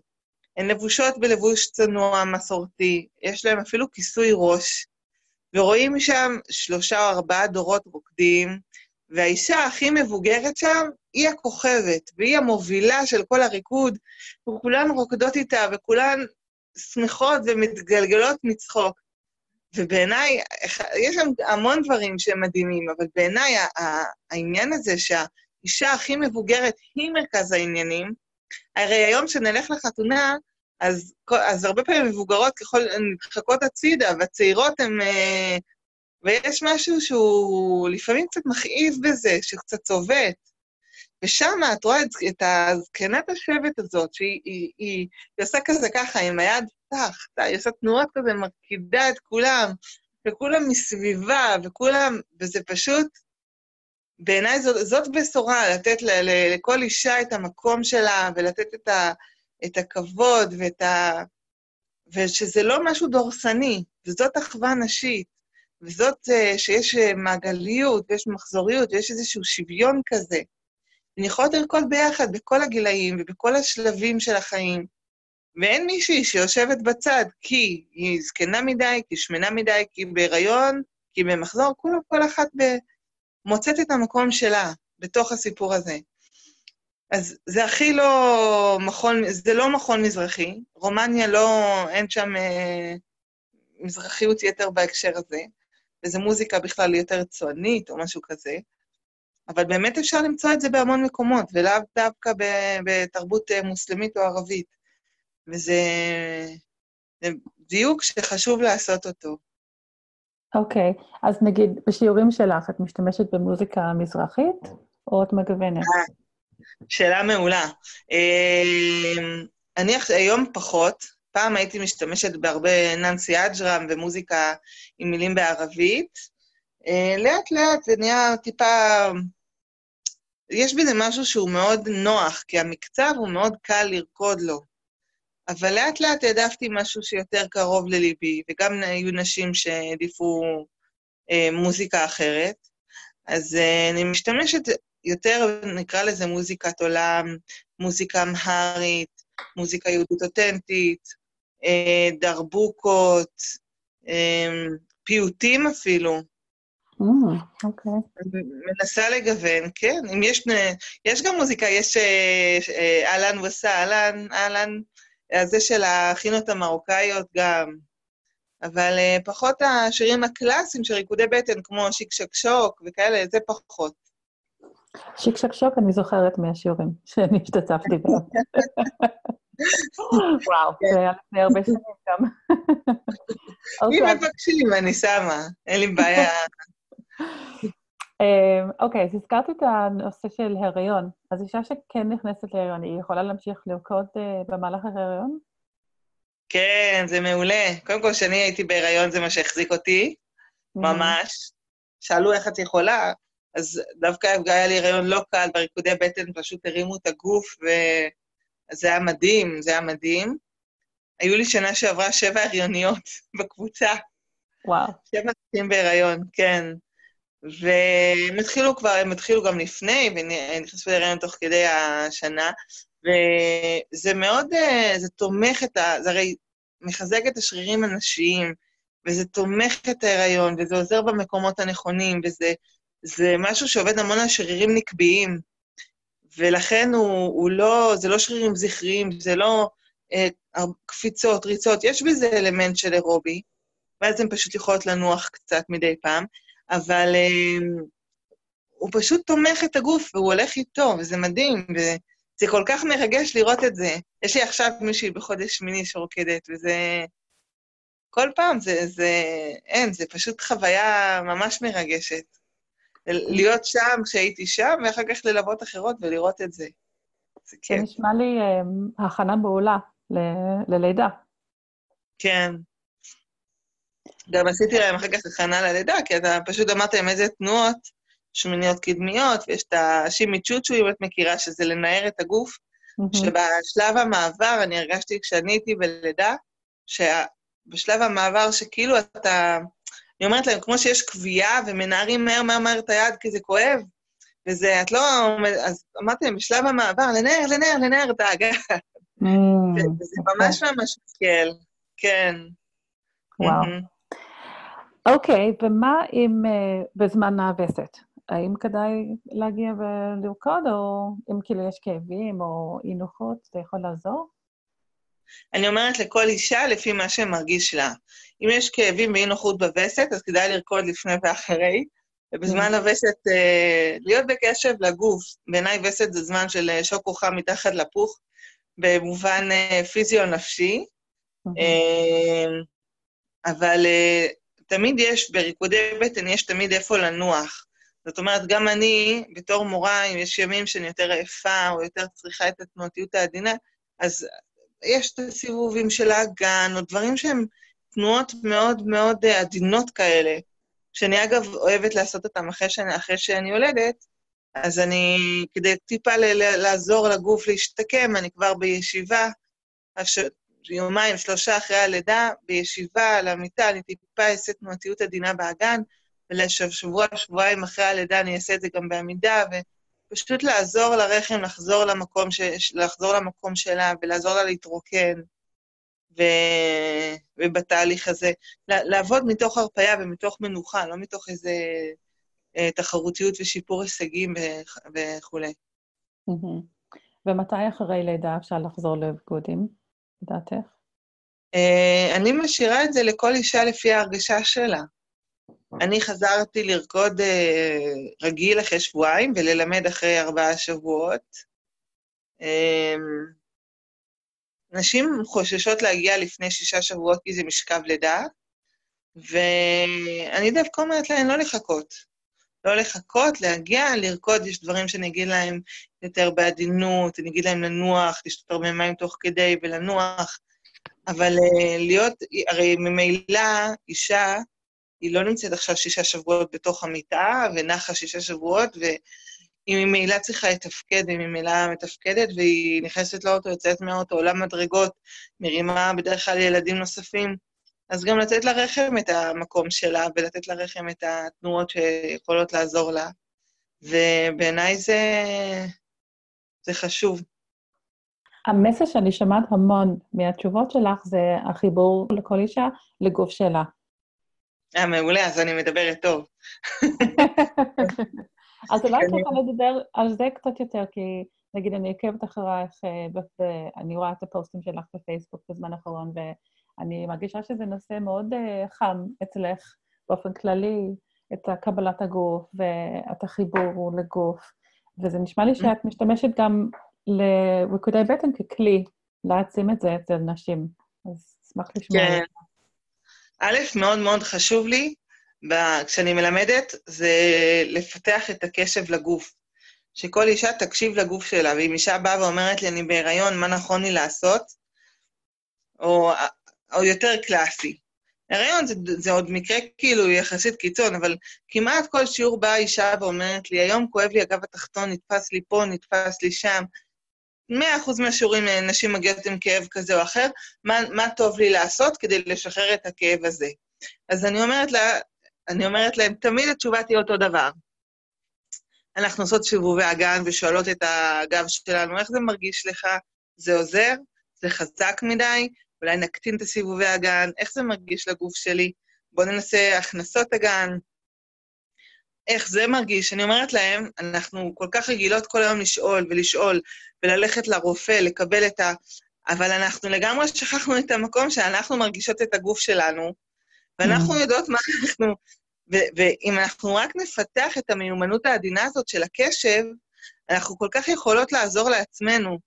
הן לבושות בלבוש צנוע, מסורתי, יש להן אפילו כיסוי ראש, ורואים שם שלושה או ארבעה דורות רוקדים, והאישה הכי מבוגרת שם היא הכוכבת, והיא המובילה של כל הריקוד, וכולן רוקדות איתה, וכולן שמחות ומתגלגלות מצחוק. ובעיניי, יש שם המון דברים שהם מדהימים, אבל בעיניי העניין הזה שהאישה הכי מבוגרת היא מרכז העניינים, הרי היום כשנלך לחתונה, אז, אז הרבה פעמים מבוגרות ככל, נדחקות הצידה, והצעירות הן... אה, ויש משהו שהוא לפעמים קצת מכאיב בזה, שקצת צובט. ושם את רואה את הזקנת השבט הזאת, שהיא היא, היא, היא עושה כזה ככה, עם היד פתח, היא עושה תנועות כזה, מרקידה את כולם, וכולם מסביבה, וכולם, וזה פשוט, בעיניי זאת, זאת בשורה, לתת ל, ל, לכל אישה את המקום שלה, ולתת את, ה, את הכבוד, ואת ה... ושזה לא משהו דורסני, וזאת אחווה נשית, וזאת uh, שיש uh, מעגליות, ויש מחזוריות, ויש איזשהו שוויון כזה. הן יכולות לרקוד ביחד בכל הגילאים ובכל השלבים של החיים, ואין מישהי שיושבת בצד כי היא זקנה מדי, כי שמנה מדי, כי בהיריון, כי במחזור, כולה כל אחת ב... מוצאת את המקום שלה בתוך הסיפור הזה. אז זה הכי לא מכון, זה לא מכון מזרחי, רומניה לא, אין שם אה, מזרחיות יתר בהקשר הזה, וזו מוזיקה בכלל יותר צוענית או משהו כזה, אבל באמת אפשר למצוא את זה בהמון מקומות, ולאו דווקא בתרבות אה, מוסלמית או ערבית. וזה דיוק שחשוב לעשות אותו. אוקיי, okay. אז נגיד, בשיעורים שלך את משתמשת במוזיקה מזרחית, או את מגוונת? אה, שאלה מעולה. אמ, אני היום פחות, פעם הייתי משתמשת בהרבה ננסי אג'רם ומוזיקה עם מילים בערבית. אה, לאט לאט זה נהיה טיפה... יש בזה משהו שהוא מאוד נוח, כי המקצב הוא מאוד קל לרקוד לו. אבל לאט לאט העדפתי משהו שיותר קרוב לליבי, וגם היו נשים שהעדיפו אה, מוזיקה אחרת. אז אה, אני משתמשת יותר, נקרא לזה מוזיקת עולם, מוזיקה אמהרית, מוזיקה יהודית אותנטית, אה, דרבוקות, אה, פיוטים אפילו. Mm, אוקיי. מנסה לגוון, כן. אם יש, יש גם מוזיקה, יש אה, אה, אהלן וסע, אהלן, אהלן, זה של החינות המרוקאיות גם. אבל פחות השירים הקלאסיים של ריקודי בטן, כמו שיק שק שוק וכאלה, זה פחות. שיק שק שוק אני זוכרת מהשיעורים שאני השתתפתי בהם. וואו, זה היה לפני הרבה שנים גם. אם אוקיי. מבקשים, אני שמה, אין לי בעיה. אמ, אוקיי, אז הזכרת את הנושא של הריון. אז אישה שכן נכנסת להריון, היא יכולה להמשיך לרקוד אה, במהלך ההריון? כן, זה מעולה. קודם כל, כשאני הייתי בהריון זה מה שהחזיק אותי, ממש. שאלו איך את יכולה, אז דווקא היה לי הריון לא קל, בריקודי בטן פשוט הרימו את הגוף, וזה היה מדהים, זה היה מדהים. היו לי שנה שעברה שבע הריוניות [LAUGHS] בקבוצה. וואו. שבע נשים בהיריון, כן. והם התחילו כבר, הם התחילו גם לפני, ונכנסו להיריון תוך כדי השנה, וזה מאוד, אה, זה תומך את ה... זה הרי מחזק את השרירים הנשיים, וזה תומך את ההיריון, וזה עוזר במקומות הנכונים, וזה זה משהו שעובד המון על שרירים נקביים, ולכן הוא, הוא לא, זה לא שרירים זכריים, זה לא... אה, קפיצות, ריצות, יש בזה אלמנט של אירובי, ואז הן פשוט יכולות לנוח קצת מדי פעם, אבל אה, הוא פשוט תומך את הגוף והוא הולך איתו, וזה מדהים, וזה כל כך מרגש לראות את זה. יש לי עכשיו מישהי בחודש שמיני שרוקדת, וזה... כל פעם זה, זה... אין, זה פשוט חוויה ממש מרגשת. להיות שם כשהייתי שם, ואחר כך ללוות אחרות ולראות את זה. זה כיף. זה נשמע לי אה, הכנה מעולה ל- ללידה. כן. גם עשיתי להם אחר כך הכנה ללידה, כי אתה פשוט אמרת להם איזה תנועות, שמיניות קדמיות, ויש את השימי צ'וצ'ו, אם את מכירה, שזה לנער את הגוף, mm-hmm. שבשלב המעבר, אני הרגשתי כשאני הייתי בלידה, שבשלב המעבר שכאילו אתה... אני אומרת להם, כמו שיש קביעה ומנערים מהר מהר מהר את היד כי זה כואב, וזה, את לא... אז אמרתי להם, בשלב המעבר, לנער, לנער, לנער את האגן. Mm, וזה ממש ממש מקל, כן. וואו. אוקיי, ומה אם uh, בזמן הווסת? האם כדאי להגיע ולרקוד, או אם כאילו יש כאבים או אי נוחות, זה יכול לעזור? אני אומרת לכל אישה לפי מה שמרגיש לה. אם יש כאבים ואי נוחות בווסת, אז כדאי לרקוד לפני ואחרי, ובזמן mm. הווסת uh, להיות בקשב לגוף. בעיניי וסת זה זמן של uh, שוקו חם מתחת לפוך, במובן uh, פיזי או נפשי. Mm-hmm. Uh, אבל uh, תמיד יש, בריקודי בטן יש תמיד איפה לנוח. זאת אומרת, גם אני, בתור מורה, אם יש ימים שאני יותר עייפה או יותר צריכה את התנועתיות העדינה, אז יש את הסיבובים של האגן, או דברים שהם תנועות מאוד מאוד עדינות כאלה, שאני אגב אוהבת לעשות אותם אחרי שאני, אחרי שאני יולדת, אז אני, כדי טיפה ל- לעזור לגוף להשתקם, אני כבר בישיבה, יומיים, שלושה אחרי הלידה, בישיבה על המיטה, אני טיפה אעשה תנועתיות עדינה באגן, ולשבוע, שבועיים אחרי הלידה אני אעשה את זה גם בעמידה, ופשוט לעזור לרחם לחזור למקום, ש... לחזור למקום שלה ולעזור לה להתרוקן. ו... ובתהליך הזה, לעבוד מתוך הרפאיה ומתוך מנוחה, לא מתוך איזה אה, תחרותיות ושיפור הישגים וכולי. ומתי אחרי לידה אפשר לחזור לבגודים, לדעתך? אה, אני משאירה את זה לכל אישה לפי ההרגשה שלה. אני חזרתי לרקוד אה, רגיל אחרי שבועיים וללמד אחרי ארבעה שבועות. אה, נשים חוששות להגיע לפני שישה שבועות כי זה משכב לידה, ואני דווקא אומרת להן לא לחכות. לא לחכות, להגיע, לרקוד, יש דברים שאני אגיד להם יותר בעדינות, אני אגיד להם לנוח, לשתות הרבה מים תוך כדי ולנוח, אבל uh, להיות, הרי ממילא אישה, היא לא נמצאת עכשיו שישה שבועות בתוך המיטה, ונחה שישה שבועות, והיא ממילא צריכה לתפקד, היא ממילא מתפקדת, והיא נכנסת לאוטו, יוצאת מהאוטו, עולה מדרגות, מרימה בדרך כלל ילדים נוספים. אז גם לתת לרחם את המקום שלה, ולתת לרחם את התנועות שיכולות לעזור לה. ובעיניי זה, זה חשוב. המסר שאני שומעת המון מהתשובות שלך זה החיבור לכל אישה לגוף שלה. אה, מעולה, אז אני מדברת טוב. [LAUGHS] אז אולי תוכל לדבר על זה קצת יותר, כי נגיד אני עוקבת אחרייך, ואני רואה את הפוסטים שלך בפייסבוק בזמן האחרון, ואני מרגישה שזה נושא מאוד uh, חם אצלך באופן כללי, את קבלת הגוף ואת החיבור לגוף, וזה נשמע לי. שאת משתמשת גם לריקודי בטן ככלי להעצים את זה אצל נשים. אז אשמח לשמוע. כן. א', מאוד מאוד חשוב לי, כשאני מלמדת, זה לפתח את הקשב לגוף. שכל אישה תקשיב לגוף שלה, ואם אישה באה ואומרת לי, אני בהיריון, מה נכון לי לעשות? או, או יותר קלאסי. הריון זה, זה עוד מקרה כאילו יחסית קיצון, אבל כמעט כל שיעור באה אישה ואומרת לי, היום כואב לי הגב התחתון, נתפס לי פה, נתפס לי שם. מאה אחוז מהשיעורים אה, נשים מגיעות עם כאב כזה או אחר, מה, מה טוב לי לעשות כדי לשחרר את הכאב הזה. אז אני אומרת, לה, אני אומרת להם, תמיד התשובה תהיה אותו דבר. אנחנו עושות סיבובי אגן ושואלות את הגב שלנו, איך זה מרגיש לך? זה עוזר? זה חזק מדי? אולי נקטין את הסיבובי אגן? איך זה מרגיש לגוף שלי? בואו ננסה הכנסות אגן, איך זה מרגיש. אני אומרת להם, אנחנו כל כך רגילות כל היום לשאול ולשאול, וללכת לרופא, לקבל את אבל אנחנו לגמרי שכחנו את המקום שאנחנו מרגישות את הגוף שלנו, ואנחנו mm. יודעות מה אנחנו... ו- ואם אנחנו רק נפתח את המיומנות העדינה הזאת של הקשב, אנחנו כל כך יכולות לעזור לעצמנו.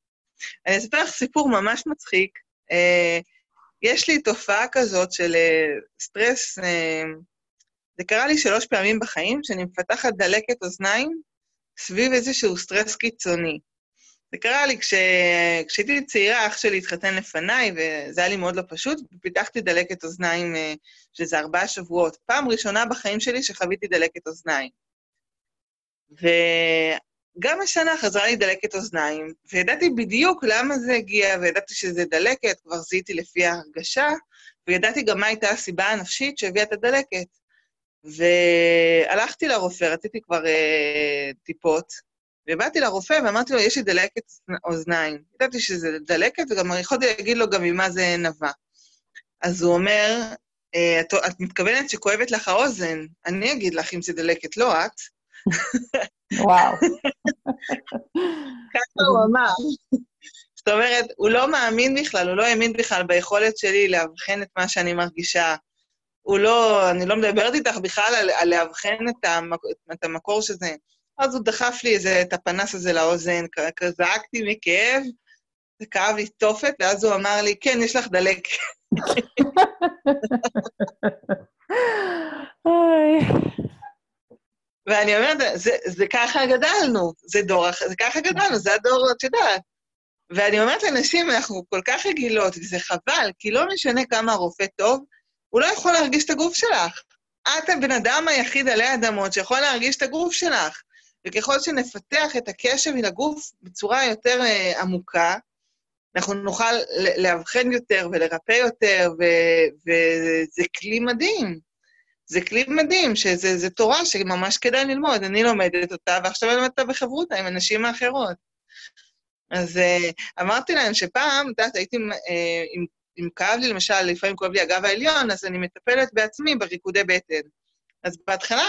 אני אספר לך סיפור ממש מצחיק. Uh, יש לי תופעה כזאת של uh, סטרס, uh, זה קרה לי שלוש פעמים בחיים, שאני מפתחת דלקת אוזניים סביב איזשהו סטרס קיצוני. זה קרה לי כש... כשהייתי צעירה, אח שלי התחתן לפניי, וזה היה לי מאוד לא פשוט, ופיתחתי דלקת אוזניים, שזה ארבעה שבועות. פעם ראשונה בחיים שלי שחוויתי דלקת אוזניים. וגם השנה חזרה לי דלקת אוזניים, וידעתי בדיוק למה זה הגיע, וידעתי שזה דלקת, כבר זיהיתי לפי ההרגשה, וידעתי גם מה הייתה הסיבה הנפשית שהביאה את הדלקת. והלכתי לרופא, רציתי כבר אה, טיפות, ובאתי לרופא ואמרתי לו, יש לי דלקת אוזניים. ידעתי שזה דלקת, וגם יכולתי להגיד לו גם ממה זה נבע. אז הוא אומר, אה, את, את מתכוונת שכואבת לך האוזן, אני אגיד לך אם זה דלקת, לא את. וואו. ככה הוא אמר. זאת אומרת, הוא לא מאמין בכלל, הוא לא האמין בכלל ביכולת שלי לאבחן את מה שאני מרגישה. הוא לא, אני לא מדברת איתך בכלל על, על לאבחן את, המק, את המקור שזה. אז הוא דחף לי איזה, את הפנס הזה לאוזן, זעקתי מכאב, זה כאב לי תופת, ואז הוא אמר לי, כן, יש לך דלק. [LAUGHS] ואני אומרת, זה, זה ככה גדלנו, זה דור, זה ככה גדלנו, זה הדור, את יודעת. ואני אומרת לנשים, אנחנו כל כך רגילות, וזה חבל, כי לא משנה כמה הרופא טוב, הוא לא יכול להרגיש את הגוף שלך. את הבן אדם היחיד עלי אדמות שיכול להרגיש את הגוף שלך. וככל שנפתח את הקשב עם הגוף בצורה יותר uh, עמוקה, אנחנו נוכל לאבחן יותר ולרפא יותר, וזה כלי מדהים. זה כלי מדהים, שזה תורה שממש כדאי ללמוד. אני לומדת אותה, ועכשיו אני לומדת אותה בחברותא עם הנשים האחרות. אז uh, אמרתי להם שפעם, את יודעת, הייתי, אם, אם כאב לי, למשל, לפעמים כואב לי הגב העליון, אז אני מטפלת בעצמי בריקודי בטן. אז בהתחלה,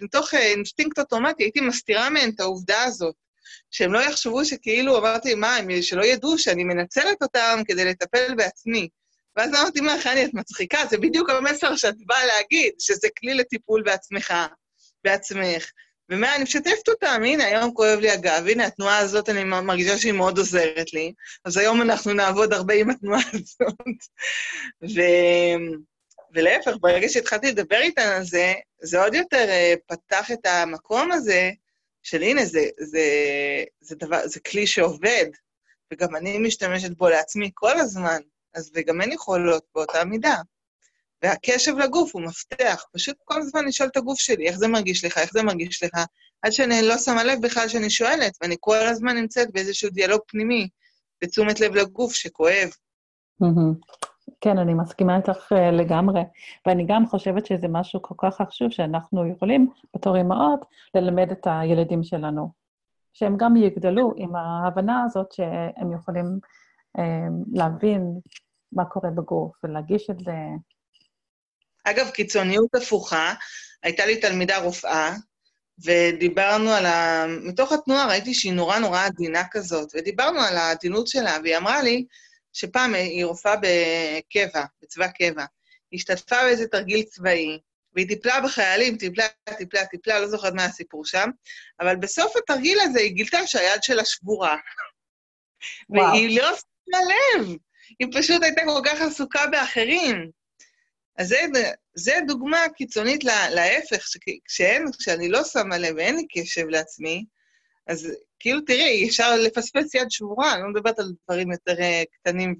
מתוך אה, אינסטינקט אוטומטי, הייתי מסתירה מהן את העובדה הזאת, שהם לא יחשבו שכאילו, אמרתי, מה, הם, שלא ידעו שאני מנצלת אותם כדי לטפל בעצמי. ואז אמרתי, מה, חני, את מצחיקה, זה בדיוק המסר שאת באה להגיד, שזה כלי לטיפול בעצמך, בעצמך. ומה, אני משתפת אותם, הנה, היום כואב לי הגב, הנה, התנועה הזאת, אני מרגישה שהיא מאוד עוזרת לי, אז היום אנחנו נעבוד הרבה עם התנועה הזאת. [LAUGHS] ו... ולהפך, ברגע שהתחלתי לדבר איתן על זה, זה עוד יותר uh, פתח את המקום הזה של הנה, זה, זה, זה, דבר, זה כלי שעובד, וגם אני משתמשת בו לעצמי כל הזמן, אז וגם הן יכולות באותה מידה. והקשב לגוף הוא מפתח, פשוט כל הזמן לשאול את הגוף שלי, איך זה מרגיש לך, איך זה מרגיש לך, עד שאני לא שמה לב בכלל שאני שואלת, ואני כל הזמן נמצאת באיזשהו דיאלוג פנימי, בתשומת לב לגוף שכואב. כן, אני מסכימה איתך uh, לגמרי, ואני גם חושבת שזה משהו כל כך חשוב שאנחנו יכולים, בתור אימהות, ללמד את הילדים שלנו, שהם גם יגדלו עם ההבנה הזאת שהם יכולים להבין מה קורה בגוף ולהגיש את זה. אגב, קיצוניות הפוכה, הייתה לי תלמידה רופאה, ודיברנו על ה... מתוך התנועה ראיתי שהיא נורא נורא עדינה כזאת, ודיברנו על העדינות שלה, והיא אמרה לי, שפעם היא רופאה בקבע, בצבא קבע. היא השתתפה באיזה תרגיל צבאי, והיא טיפלה בחיילים, טיפלה, טיפלה, טיפלה, לא זוכרת מה הסיפור שם, אבל בסוף התרגיל הזה היא גילתה שהיד שלה שבורה. והיא לא שמה לב, היא פשוט הייתה כל כך עסוקה באחרים. אז זה, זה דוגמה קיצונית להפך, כשאין, כשאני לא שמה לב ואין לי קשב לעצמי, אז כאילו, תראי, אפשר לפספס יד שבורה, אני לא מדברת על דברים יותר אה, קטנים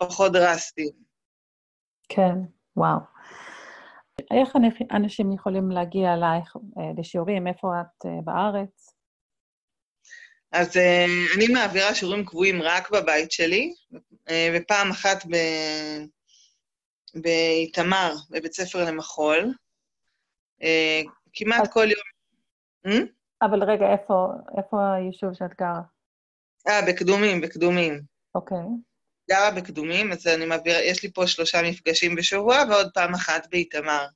ופחות דרסטיים. כן, וואו. איך אנשים יכולים להגיע אלייך אה, לשיעורים? איפה את אה, בארץ? אז אני מעבירה שיעורים קבועים רק בבית שלי, ופעם אחת ב... באיתמר, בבית ספר למחול. כמעט כל יום... אבל רגע, איפה, איפה היישוב שאת גרה? אה, בקדומים, בקדומים. אוקיי. גרה בקדומים, אז אני מעבירה, יש לי פה שלושה מפגשים בשבוע, ועוד פעם אחת באיתמר.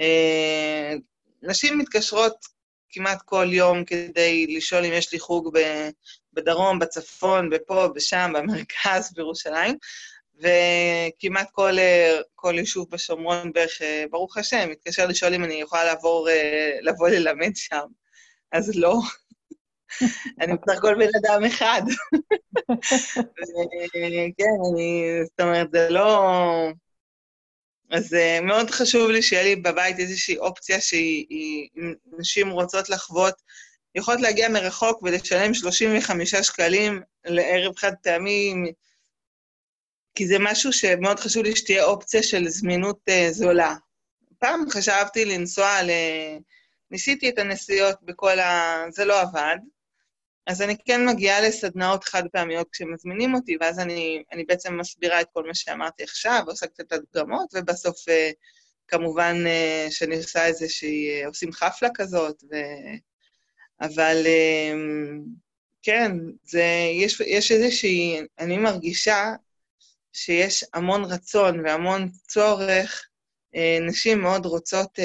אה, נשים מתקשרות כמעט כל יום כדי לשאול אם יש לי חוג בדרום, בצפון, בפה, בשם, במרכז, [LAUGHS] בירושלים, וכמעט כל, כל יישוב בשומרון בערך, ברוך השם, מתקשר לשאול אם אני יכולה לעבור, לבוא ללמד שם. אז לא. [LAUGHS] אני בסך כל בן אדם אחד. [LAUGHS] כן, אני, זאת אומרת, זה לא... אז uh, מאוד חשוב לי שיהיה לי בבית איזושהי אופציה שהיא, נשים רוצות לחוות, יכולות להגיע מרחוק ולשלם 35 שקלים לערב חד פעמי, כי זה משהו שמאוד חשוב לי שתהיה אופציה של זמינות uh, זולה. פעם חשבתי לנסוע ל... ניסיתי את הנסיעות בכל ה... זה לא עבד. אז אני כן מגיעה לסדנאות חד פעמיות כשמזמינים אותי, ואז אני, אני בעצם מסבירה את כל מה שאמרתי עכשיו, עושה קצת הדגמות, ובסוף אה, כמובן אה, שאני עושה איזושהי, אה, עושים חפלה כזאת, ו... אבל כן, זה, יש, יש איזושהי, אני מרגישה שיש המון רצון והמון צורך, נשים מאוד רוצות,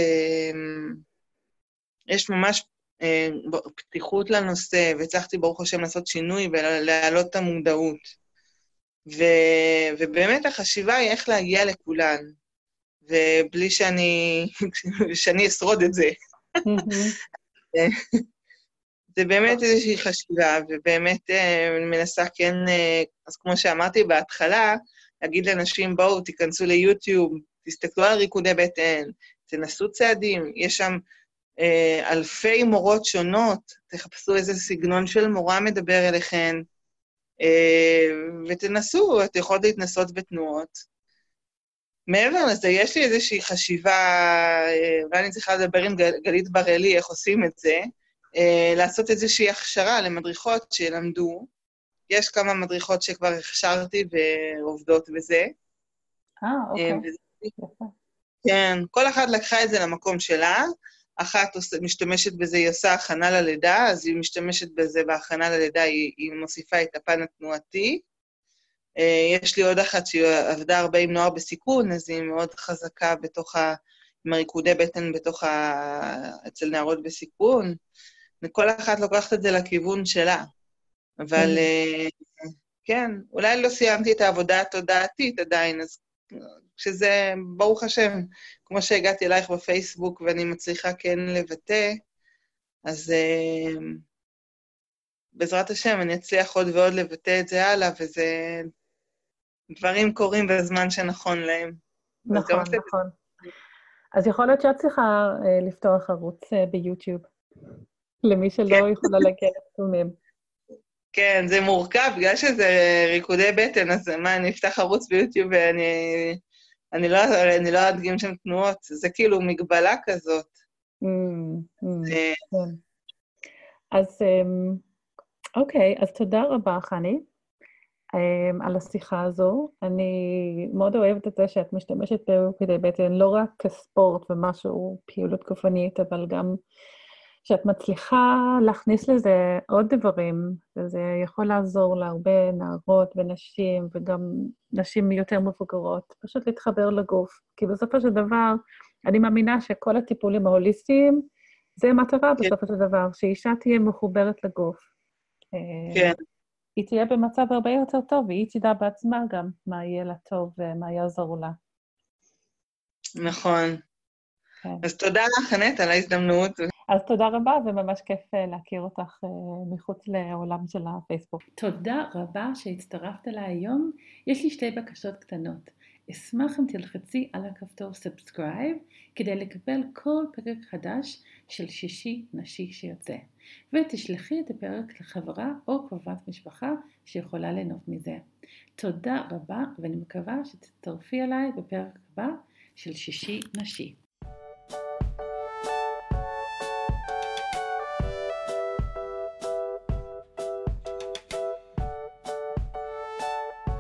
יש ממש פתיחות לנושא, והצלחתי ברוך השם לעשות שינוי ולהעלות את המודעות. ו, ובאמת החשיבה היא איך להגיע לכולן, ובלי שאני, [LAUGHS] שאני אשרוד את זה. [LAUGHS] זה באמת איזושהי חשיבה, ובאמת אה, אני מנסה כן, אה, אז כמו שאמרתי בהתחלה, להגיד לאנשים, בואו, תיכנסו ליוטיוב, תסתכלו על ריקודי בטן, תנסו צעדים, יש שם אה, אלפי מורות שונות, תחפשו איזה סגנון של מורה מדבר אליכן, אה, ותנסו, את יכולת להתנסות בתנועות. מעבר לזה, יש לי איזושהי חשיבה, אה, ואני צריכה לדבר עם גלית בראלי איך עושים את זה, לעשות איזושהי הכשרה למדריכות שילמדו. יש כמה מדריכות שכבר הכשרתי ועובדות בזה. אה, אוקיי. כן, כל אחת לקחה את זה למקום שלה, אחת משתמשת בזה, היא עושה הכנה ללידה, אז היא משתמשת בזה בהכנה ללידה, היא, היא מוסיפה את הפן התנועתי. אה, יש לי עוד אחת שהיא עבדה הרבה עם נוער בסיכון, אז היא מאוד חזקה בתוך ה... עם הריקודי בטן בתוך ה... אצל נערות בסיכון. וכל אחת לוקחת את זה לכיוון שלה. אבל mm. כן, אולי לא סיימתי את העבודה התודעתית עדיין, אז שזה, ברוך השם, כמו שהגעתי אלייך בפייסבוק ואני מצליחה כן לבטא, אז uh, בעזרת השם אני אצליח עוד ועוד לבטא את זה הלאה, וזה... דברים קורים בזמן שנכון להם. נכון, נכון. אז יכול להיות שאת צריכה uh, לפתוח ערוץ uh, ביוטיוב, למי שלא כן. יכולה להגיע לתחומים. כן, זה מורכב, בגלל שזה ריקודי בטן, אז מה, אני אפתח ערוץ ביוטיוב ואני אני לא, אני לא אדגים שם תנועות, זה כאילו מגבלה כזאת. Mm, mm, כן. אז אמ, אוקיי, אז תודה רבה, חני, אמ, על השיחה הזו. אני מאוד אוהבת את זה שאת משתמשת כדי בעצם לא רק כספורט ומשהו, פעילות גופנית, אבל גם שאת מצליחה להכניס לזה עוד דברים, וזה יכול לעזור להרבה נערות ונשים, וגם נשים יותר מבוגרות, פשוט להתחבר לגוף. כי בסופו של דבר, אני מאמינה שכל הטיפולים ההוליסטיים, זה מטרה כן. בסופו של דבר, שאישה תהיה מחוברת לגוף. כן. היא תהיה במצב הרבה יותר טוב, והיא תדע בעצמה גם מה יהיה לה טוב ומה יעזור לה. נכון. כן. אז תודה לך, חנט, על ההזדמנות. אז תודה רבה, וממש כיף אה, להכיר אותך אה, מחוץ לעולם של הפייסבוק. תודה רבה שהצטרפת אליי היום. יש לי שתי בקשות קטנות. אשמח אם תלחצי על הכפתור subscribe כדי לקבל כל פרק חדש של שישי נשי שיוצא, ותשלחי את הפרק לחברה או קרובת משפחה שיכולה ליהנות מזה. תודה רבה, ואני מקווה שתצטרפי אליי בפרק הבא של שישי נשי.